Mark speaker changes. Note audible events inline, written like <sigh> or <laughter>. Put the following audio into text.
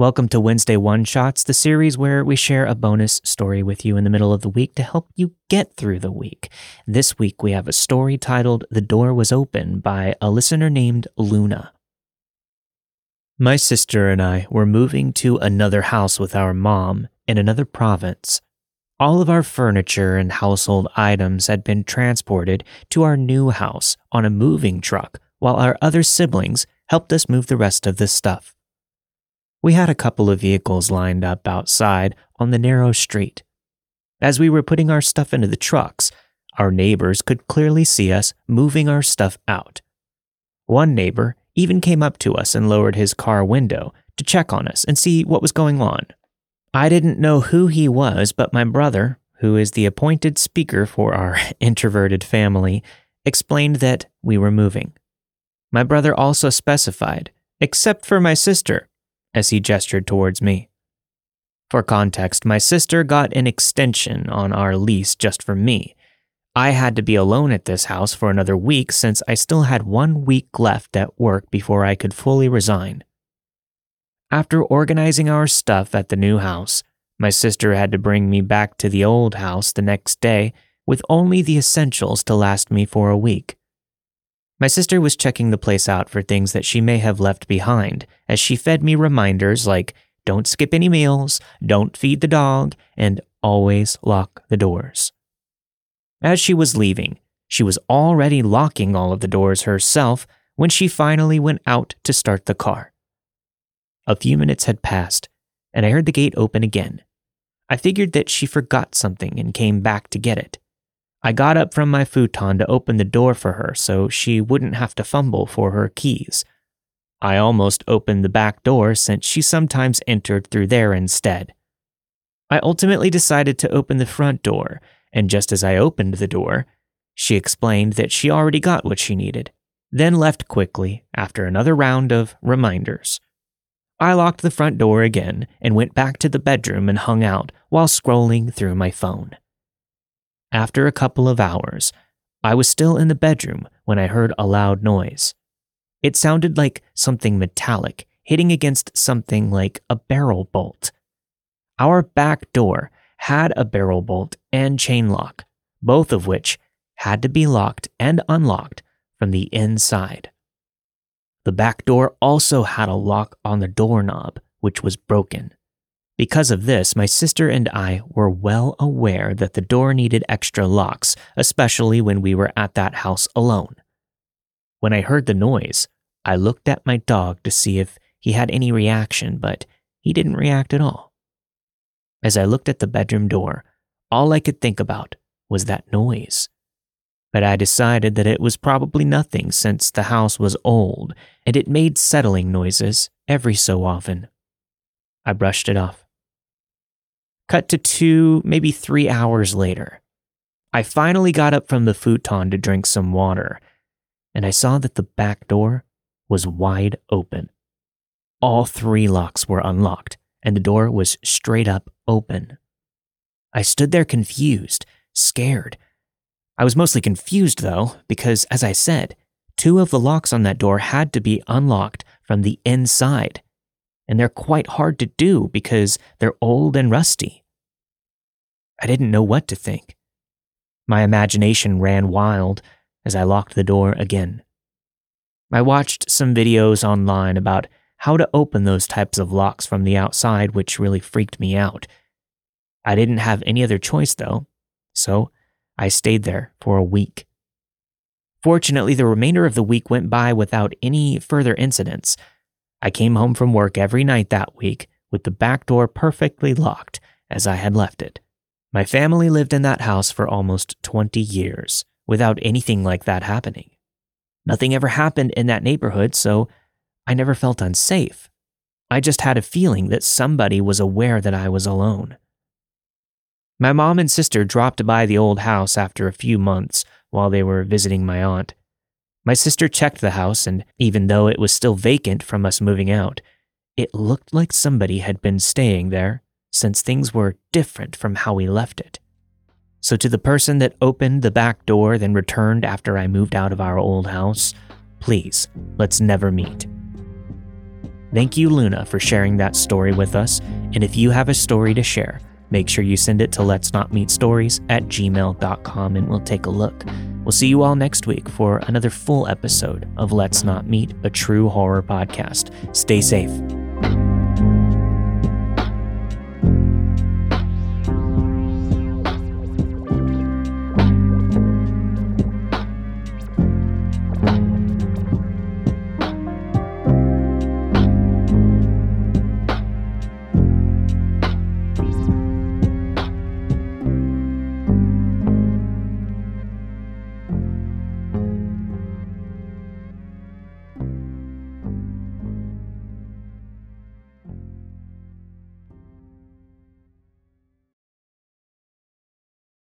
Speaker 1: Welcome to Wednesday One Shots, the series where we share a bonus story with you in the middle of the week to help you get through the week. This week we have a story titled The Door Was Open by a listener named Luna. My sister and I were moving to another house with our mom in another province. All of our furniture and household items had been transported to our new house on a moving truck, while our other siblings helped us move the rest of the stuff. We had a couple of vehicles lined up outside on the narrow street. As we were putting our stuff into the trucks, our neighbors could clearly see us moving our stuff out. One neighbor even came up to us and lowered his car window to check on us and see what was going on. I didn't know who he was, but my brother, who is the appointed speaker for our <laughs> introverted family, explained that we were moving. My brother also specified, except for my sister, as he gestured towards me. For context, my sister got an extension on our lease just for me. I had to be alone at this house for another week since I still had one week left at work before I could fully resign. After organizing our stuff at the new house, my sister had to bring me back to the old house the next day with only the essentials to last me for a week. My sister was checking the place out for things that she may have left behind as she fed me reminders like don't skip any meals, don't feed the dog, and always lock the doors. As she was leaving, she was already locking all of the doors herself when she finally went out to start the car. A few minutes had passed, and I heard the gate open again. I figured that she forgot something and came back to get it. I got up from my futon to open the door for her so she wouldn't have to fumble for her keys. I almost opened the back door since she sometimes entered through there instead. I ultimately decided to open the front door, and just as I opened the door, she explained that she already got what she needed, then left quickly after another round of reminders. I locked the front door again and went back to the bedroom and hung out while scrolling through my phone. After a couple of hours, I was still in the bedroom when I heard a loud noise. It sounded like something metallic hitting against something like a barrel bolt. Our back door had a barrel bolt and chain lock, both of which had to be locked and unlocked from the inside. The back door also had a lock on the doorknob, which was broken. Because of this, my sister and I were well aware that the door needed extra locks, especially when we were at that house alone. When I heard the noise, I looked at my dog to see if he had any reaction, but he didn't react at all. As I looked at the bedroom door, all I could think about was that noise. But I decided that it was probably nothing since the house was old and it made settling noises every so often. I brushed it off. Cut to two, maybe three hours later. I finally got up from the futon to drink some water, and I saw that the back door was wide open. All three locks were unlocked, and the door was straight up open. I stood there confused, scared. I was mostly confused, though, because, as I said, two of the locks on that door had to be unlocked from the inside and they're quite hard to do because they're old and rusty. I didn't know what to think. My imagination ran wild as I locked the door again. I watched some videos online about how to open those types of locks from the outside, which really freaked me out. I didn't have any other choice, though, so I stayed there for a week. Fortunately, the remainder of the week went by without any further incidents. I came home from work every night that week with the back door perfectly locked as I had left it. My family lived in that house for almost 20 years without anything like that happening. Nothing ever happened in that neighborhood, so I never felt unsafe. I just had a feeling that somebody was aware that I was alone. My mom and sister dropped by the old house after a few months while they were visiting my aunt. My sister checked the house, and even though it was still vacant from us moving out, it looked like somebody had been staying there since things were different from how we left it. So, to the person that opened the back door, then returned after I moved out of our old house, please, let's never meet. Thank you, Luna, for sharing that story with us. And if you have a story to share, make sure you send it to let's not meet stories at gmail.com and we'll take a look. We'll see you all next week for another full episode of Let's Not Meet, a true horror podcast. Stay safe.